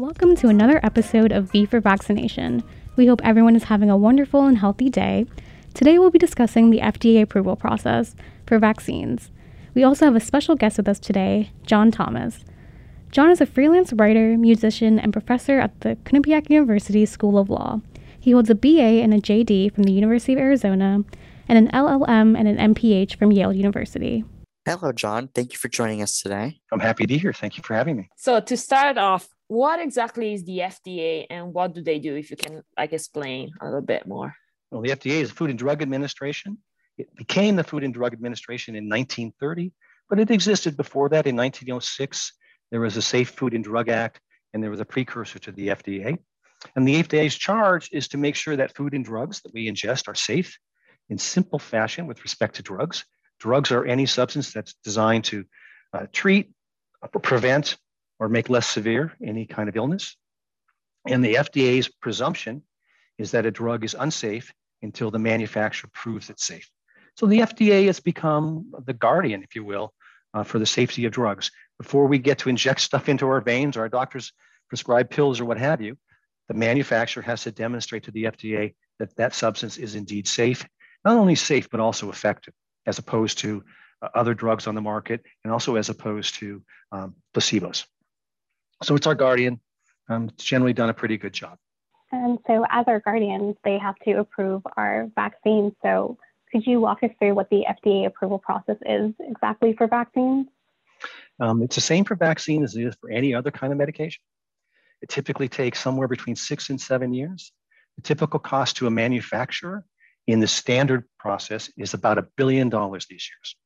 Welcome to another episode of V for Vaccination. We hope everyone is having a wonderful and healthy day. Today we'll be discussing the FDA approval process for vaccines. We also have a special guest with us today, John Thomas. John is a freelance writer, musician, and professor at the Quinnipiac University School of Law. He holds a BA and a JD from the University of Arizona and an LLM and an MPH from Yale University. Hello, John. Thank you for joining us today. I'm happy to be here. Thank you for having me. So, to start off, what exactly is the FDA and what do they do? If you can like explain a little bit more. Well, the FDA is the Food and Drug Administration. It became the Food and Drug Administration in 1930, but it existed before that. In 1906, there was a Safe Food and Drug Act, and there was a precursor to the FDA. And the FDA's charge is to make sure that food and drugs that we ingest are safe in simple fashion with respect to drugs. Drugs are any substance that's designed to uh, treat, prevent, or make less severe any kind of illness. And the FDA's presumption is that a drug is unsafe until the manufacturer proves it's safe. So the FDA has become the guardian, if you will, uh, for the safety of drugs. Before we get to inject stuff into our veins or our doctors prescribe pills or what have you, the manufacturer has to demonstrate to the FDA that that substance is indeed safe not only safe, but also effective, as opposed to uh, other drugs on the market, and also as opposed to um, placebos. So it's our guardian. Um, it's generally done a pretty good job. And so, as our guardians, they have to approve our vaccines. So, could you walk us through what the FDA approval process is exactly for vaccines? Um, it's the same for vaccine as it is for any other kind of medication. It typically takes somewhere between six and seven years. The typical cost to a manufacturer in the standard process is about a billion dollars these years.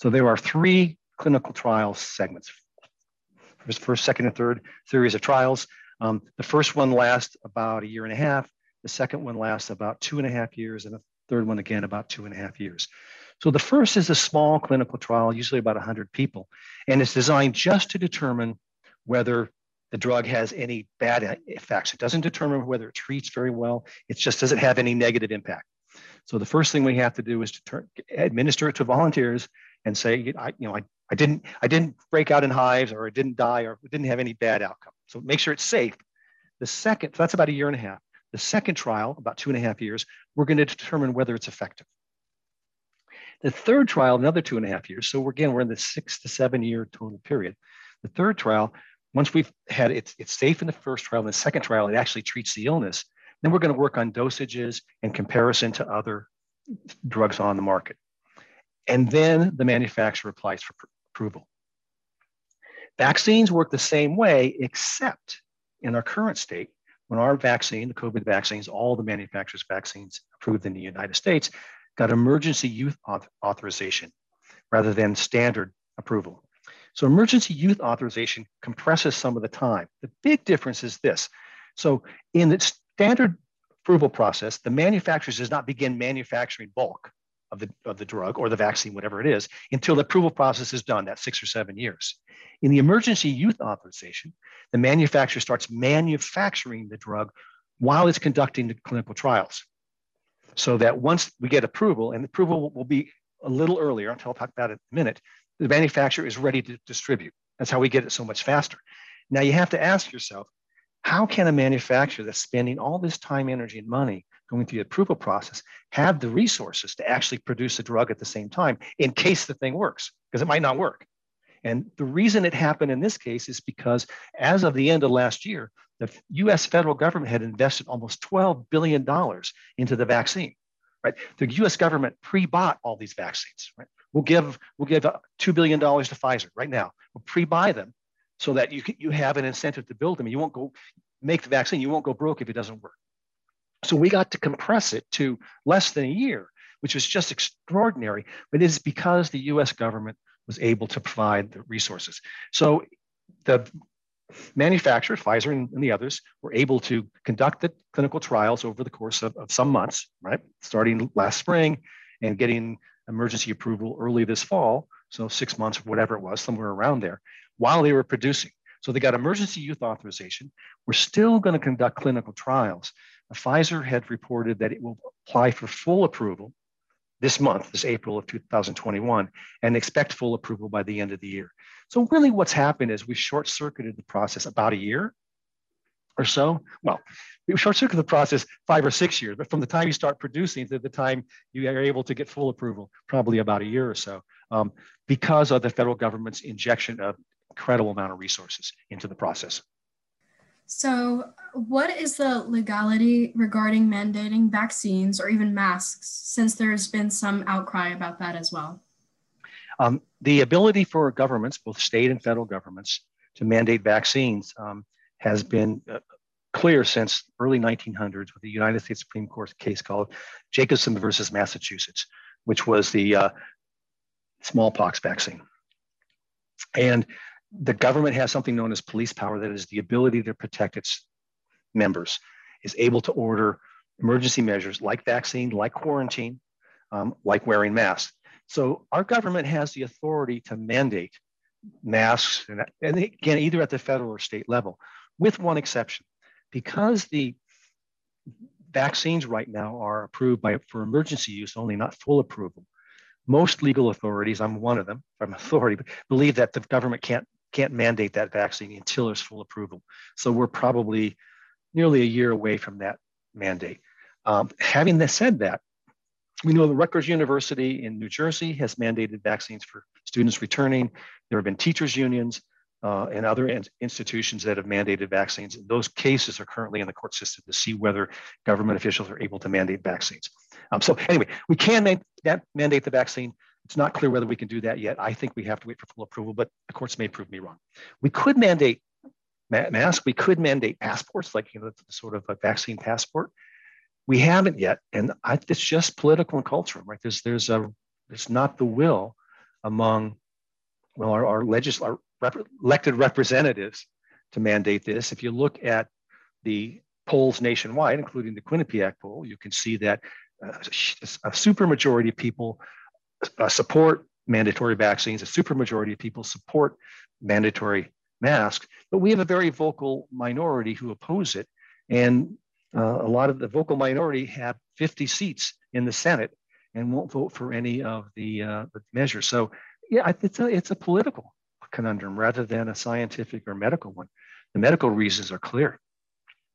So there are three clinical trial segments. First, second, and third series of trials. Um, the first one lasts about a year and a half. The second one lasts about two and a half years, and the third one again about two and a half years. So the first is a small clinical trial, usually about 100 people, and it's designed just to determine whether the drug has any bad effects. It doesn't determine whether it treats very well. It just doesn't have any negative impact. So the first thing we have to do is to turn, administer it to volunteers and say, I, you know, I, I didn't, I didn't break out in hives or I didn't die or didn't have any bad outcome. So make sure it's safe. The second, so that's about a year and a half. The second trial, about two and a half years, we're going to determine whether it's effective. The third trial, another two and a half years. So again, we're in the six to seven year total period. The third trial, once we've had it's, it's safe in the first trial, and the second trial, it actually treats the illness. Then we're going to work on dosages and comparison to other drugs on the market. And then the manufacturer applies for pr- approval. Vaccines work the same way, except in our current state, when our vaccine, the COVID vaccines, all the manufacturers' vaccines approved in the United States, got emergency use authorization rather than standard approval. So emergency use authorization compresses some of the time. The big difference is this. So in the standard approval process, the manufacturer does not begin manufacturing bulk of the, of the drug or the vaccine, whatever it is, until the approval process is done, that's six or seven years. In the emergency use authorization, the manufacturer starts manufacturing the drug while it's conducting the clinical trials. So that once we get approval, and approval will be a little earlier, I'll talk about it in a minute, the manufacturer is ready to distribute. That's how we get it so much faster. Now you have to ask yourself, how can a manufacturer that's spending all this time, energy, and money going through the approval process have the resources to actually produce a drug at the same time in case the thing works? Because it might not work. And the reason it happened in this case is because as of the end of last year, the US federal government had invested almost $12 billion into the vaccine. Right? The US government pre-bought all these vaccines. Right? We'll give, we'll give $2 billion to Pfizer right now. We'll pre-buy them so that you can, you have an incentive to build them. You won't go make the vaccine. You won't go broke if it doesn't work. So we got to compress it to less than a year, which was just extraordinary. But it is because the U.S. government was able to provide the resources. So the manufacturer, Pfizer and, and, the others, were able to conduct the clinical trials over the course of, of some months, right? Starting last spring and getting emergency approval early this fall. So six months or whatever it was, somewhere around there while they were producing. So they got emergency use authorization. We're still going to conduct clinical trials. Pfizer had reported that it will apply for full approval this month, this April of 2021, and expect full approval by the end of the year. So really what's happened is we short-circuited the process about a year, or so. Well, we short circuited the process five or six years, but from the time you start producing to the time you are able to get full approval, probably about a year or so, um, because of the federal government's injection of incredible amount of resources into the process. So, what is the legality regarding mandating vaccines or even masks, since there's been some outcry about that as well? Um, the ability for governments, both state and federal governments, to mandate vaccines um, has been uh, clear since early 1900s with the United States Supreme Court case called Jacobson versus Massachusetts, which was the uh, smallpox vaccine. And the government has something known as police power that is the ability to protect its members, is able to order emergency measures like vaccine, like quarantine, um, like wearing masks. So our government has the authority to mandate masks, and, and again, either at the federal or state level, with one exception. Because the vaccines right now are approved by, for emergency use only, not full approval. Most legal authorities, I'm one of them, I'm authority, believe that the government can't can't mandate that vaccine until there's full approval. So we're probably nearly a year away from that mandate. Um, having said that, we know the Rutgers University in New Jersey has mandated vaccines for students returning. There have been teachers' unions uh, and other in- institutions that have mandated vaccines. And Those cases are currently in the court system to see whether government officials are able to mandate vaccines. Um, so anyway, we can man- mandate the vaccine. It's not clear whether we can do that yet. I think we have to wait for full approval, but the courts may prove me wrong. We could mandate masks. We could mandate passports, like you know, sort of a vaccine passport. We haven't yet, and I, it's just political and cultural, right? There's there's a there's not the will among well our, our, legis- our rep- elected representatives to mandate this. If you look at the polls nationwide, including the Quinnipiac poll, you can see that uh, a supermajority of people uh, support mandatory vaccines. A supermajority of people support mandatory masks, but we have a very vocal minority who oppose it. And uh, a lot of the vocal minority have 50 seats in the Senate and won't vote for any of the, uh, the measures. So, yeah, it's a, it's a political conundrum rather than a scientific or medical one. The medical reasons are clear.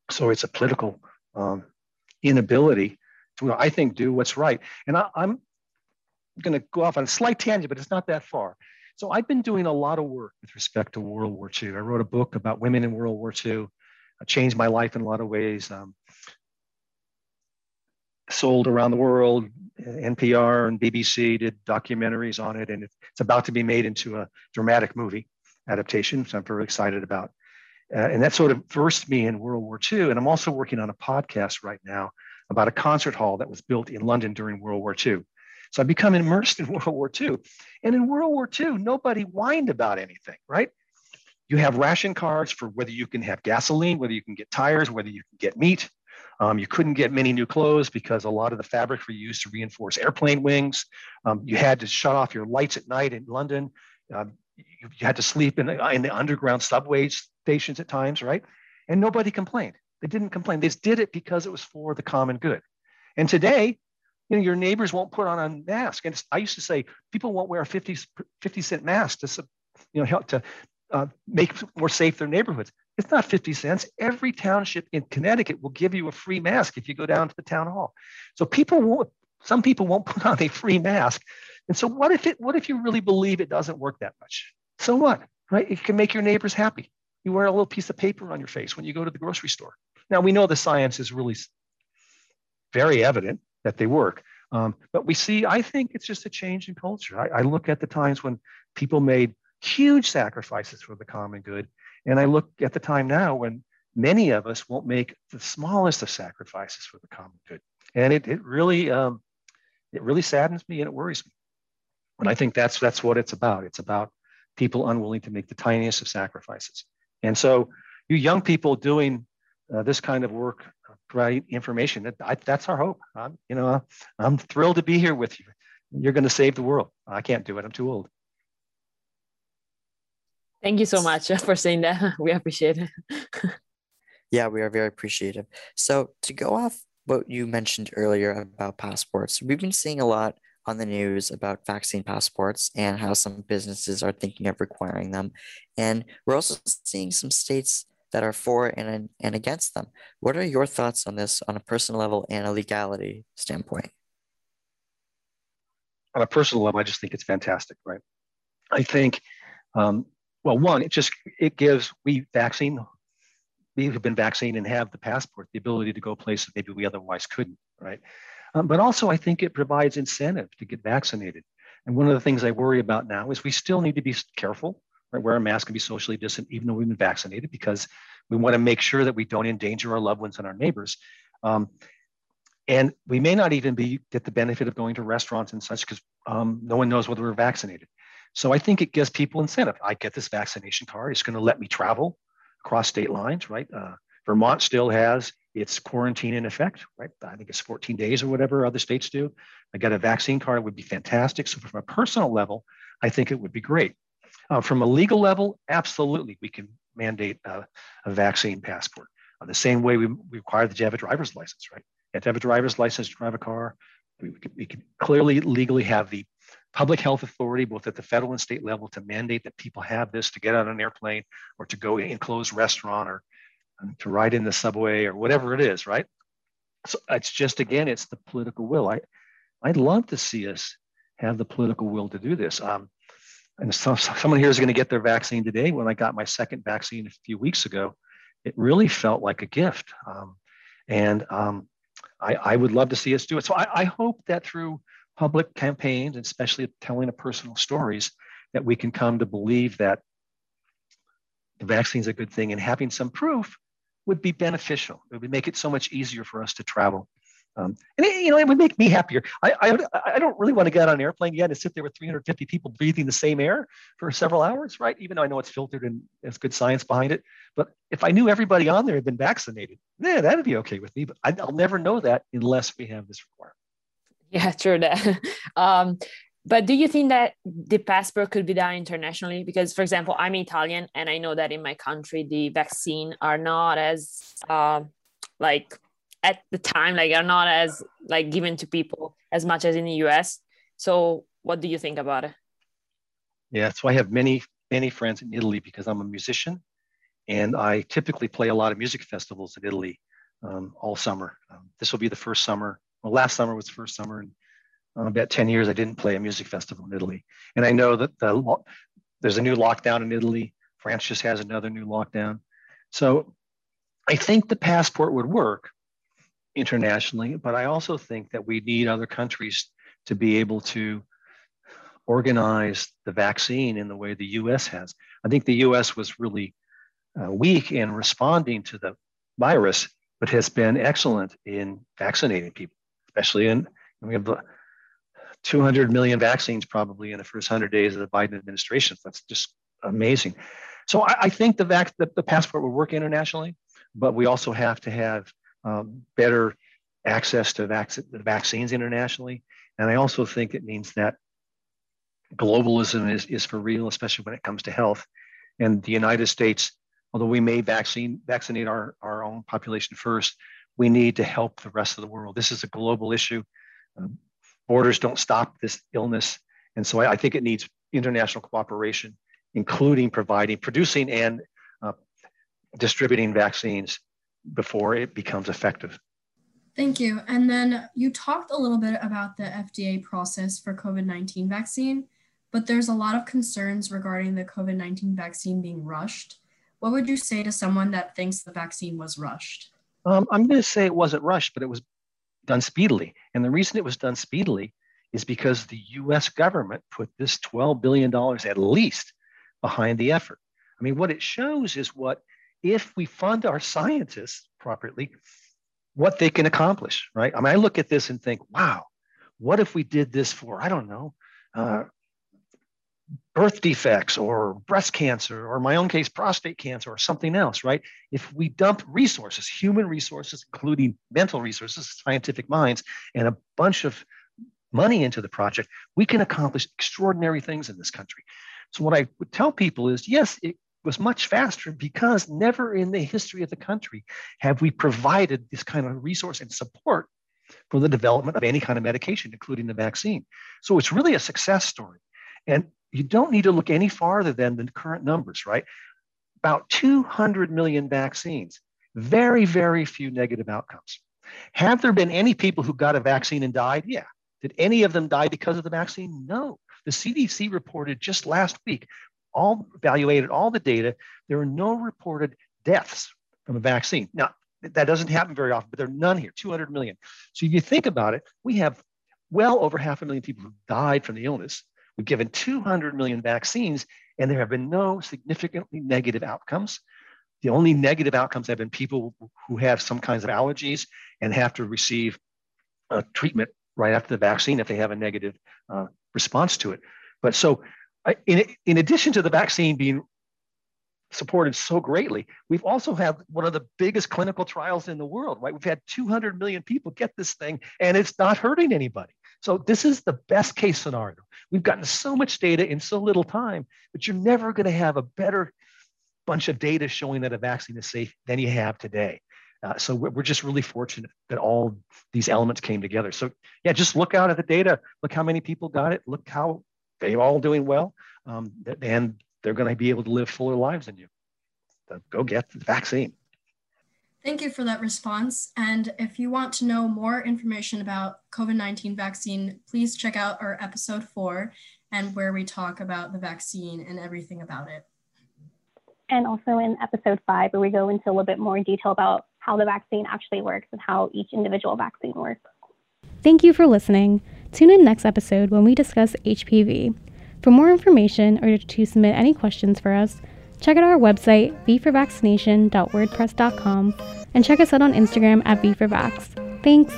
So it's a political um, inability to, I think, do what's right. And I, I'm going to go off on a slight tangent, but it's not that far. So I've been doing a lot of work with respect to World War II. I wrote a book about women in World War II. I changed my life in a lot of ways. Um, sold around the world. NPR and BBC did documentaries on it, and it's about to be made into a dramatic movie adaptation, which I'm very excited about. Uh, and that sort of versed me in World War II. And I'm also working on a podcast right now about a concert hall that was built in London during World War II. So I become immersed in World War II. And in World War II, nobody whined about anything, right? You have ration cards for whether you can have gasoline, whether you can get tires, whether you can get meat. Um, you couldn't get many new clothes because a lot of the fabrics were used to reinforce airplane wings. Um, you had to shut off your lights at night in London. Um, you, you, had to sleep in the, in the underground subway stations at times, right? And nobody complained. They didn't complain. They did it because it was for the common good. And today, you know, your neighbors won't put on a mask. And I used to say people won't wear a 50, 50 cent mask to, you know, help to uh, make more safe their neighborhoods. It's not 50 cents. Every township in Connecticut will give you a free mask if you go down to the town hall. So people won't, some people won't put on a free mask. And so what if it, what if you really believe it doesn't work that much? So what, right? It can make your neighbors happy. You wear a little piece of paper on your face when you go to the grocery store. Now we know the science is really very evident that they work. Um, but we see, I think it's just a change in culture. I, I look at the times when people made huge sacrifices for the common good. And I look at the time now when many of us won't make the smallest of sacrifices for the common good. And it, it really, um, it really saddens me and it worries me. And I think that's, that's what it's about. It's about people unwilling to make the tiniest of sacrifices. And so you young people doing uh, this kind of work provide information. That, I, that's our hope. I'm, you know, I'm thrilled to be here with you. You're going to save the world. I can't do it. I'm too old. Thank you so much for saying that. We appreciate it. yeah, we are very appreciative. So to go off what you mentioned earlier about passports, we've been seeing a lot on the news about vaccine passports and how some businesses are thinking of requiring them. And we're also seeing some states that are for and, and against them. What are your thoughts on this on a personal level and a legality standpoint? On a personal level, I just think it's fantastic, right? I think, um, well, one, it just it gives we vaccine we who've been vaccinated and have the passport, the ability to go places maybe we otherwise couldn't, right? Um, but also, I think it provides incentive to get vaccinated. And one of the things I worry about now is we still need to be careful, right? Wear a mask and be socially distant, even though we've been vaccinated, because we want to make sure that we don't endanger our loved ones and our neighbors. Um, and we may not even be get the benefit of going to restaurants and such because um, no one knows whether we're vaccinated. So I think it gives people incentive. I get this vaccination card. It's going to let me travel across state lines, right? Uh, Vermont still has its quarantine in effect, right? I think it's 14 days or whatever other states do. I got a vaccine card it would be fantastic. So from a personal level, I think it would be great. Uh, from a legal level, absolutely, we can mandate uh, a vaccine passport. Uh, the same way we, we require that you have a driver's license, right? You have to have a driver's license to drive a car. We, we can clearly legally have the public health authority, both at the federal and state level, to mandate that people have this to get on an airplane or to go in a closed restaurant or um, to ride in the subway or whatever it is, right? So it's just again, it's the political will. I, I'd love to see us have the political will to do this. Um, and so, someone here is going to get their vaccine today. When I got my second vaccine a few weeks ago, it really felt like a gift. Um, and um, I, I, would love to see us do it. So I, I hope that through public campaigns, and especially telling personal stories, that we can come to believe that the vaccine is a good thing and having some proof would be beneficial. It would make it so much easier for us to travel. Um, and it, you know, it would make me happier. I, I, I don't really want to get on an airplane yet and sit there with 350 people breathing the same air for several hours, right? Even though I know it's filtered and there's good science behind it. But if I knew everybody on there had been vaccinated, yeah, that'd be okay with me. But I, will never know that unless we have this requirement. Yeah, true that. um, but do you think that the passport could be done internationally? Because, for example, I'm Italian, and I know that in my country the vaccine are not as uh, like at the time like are not as like given to people as much as in the US. So, what do you think about it? Yeah, so I have many many friends in Italy because I'm a musician, and I typically play a lot of music festivals in Italy um, all summer. Um, this will be the first summer well, last summer was the first summer in uh, about 10 years I didn't play a music festival in Italy. And I know that the, there's a new lockdown in Italy. France just has another new lockdown. So I think the passport would work internationally, but I also think that we need other countries to be able to organize the vaccine in the way the US has. I think the US was really uh, weak in responding to the virus, but has been excellent in vaccinating people especially in we have 200 million vaccines probably in the first 100 days of the Biden administration. That's just amazing. So I, I think the, vac- the, the passport will work internationally, but we also have to have um, better access to vac- vaccines internationally. And I also think it means that globalism is, is for real, especially when it comes to health. And the United States, although we may vaccine vaccinate our, our own population first, we need to help the rest of the world. This is a global issue. Um, borders don't stop this illness. And so I, I, think it needs international cooperation, including providing, producing, and uh, distributing vaccines before it becomes effective. Thank you. And then you talked a little bit about the FDA process for COVID 19 vaccine, but there's a lot of concerns regarding the COVID 19 vaccine being rushed. What would you say to someone that thinks the vaccine was rushed? Um, I'm going to say it wasn't rushed, but it was done speedily. And the reason it was done speedily is because the US government put this $12 billion at least behind the effort. I mean, what it shows is what, if we fund our scientists properly, what they can accomplish, right? I mean, I look at this and think, wow, what if we did this for, I don't know, uh, birth defects or breast cancer or my own case prostate cancer or something else right if we dump resources human resources including mental resources scientific minds and a bunch of money into the project we can accomplish extraordinary things in this country so what i would tell people is yes it was much faster because never in the history of the country have we provided this kind of resource and support for the development of any kind of medication including the vaccine so it's really a success story and you don't need to look any farther than the current numbers, right? about 200 million vaccines, very, very few negative outcomes. Have there been any people who got a vaccine and died? Yeah. Did any of them die because of the vaccine? No. The CDC reported just last week, all evaluated all the data. There are no reported deaths from a vaccine. Now, that doesn't happen very often, but there are none here, 200 million. So if you think about it, we have well over half a million people who died from the illness. We've given 200 million vaccines, and there have been no significantly negative outcomes. The only negative outcomes have been people who have some kinds of allergies and have to receive a treatment right after the vaccine if they have a negative uh, response to it. But so, in, in addition to the vaccine being supported so greatly, we've also had one of the biggest clinical trials in the world, right? We've had 200 million people get this thing and it's not hurting anybody. So this is the best case scenario. We've gotten so much data in so little time, but you're never going to have a better bunch of data showing that a vaccine is safe than you have today. Uh, so we're, we're just really fortunate that all these elements came together. So yeah, just look out at the data. Look how many people got it. Look how they're all doing well, um, and they're going to be able to live fuller lives than you. So go get the vaccine. Thank you for that response. And if you want to know more information about COVID 19 vaccine, please check out our episode four and where we talk about the vaccine and everything about it and also in episode five, where we go into a little bit more detail about how the vaccine actually works and how each individual vaccine works. Thank you for listening. Tune in next episode when we discuss HPV. For more information or to submit any questions for us, check out our website, vforvaccination.wordpress.com, and check us out on Instagram at vforvax. Thanks!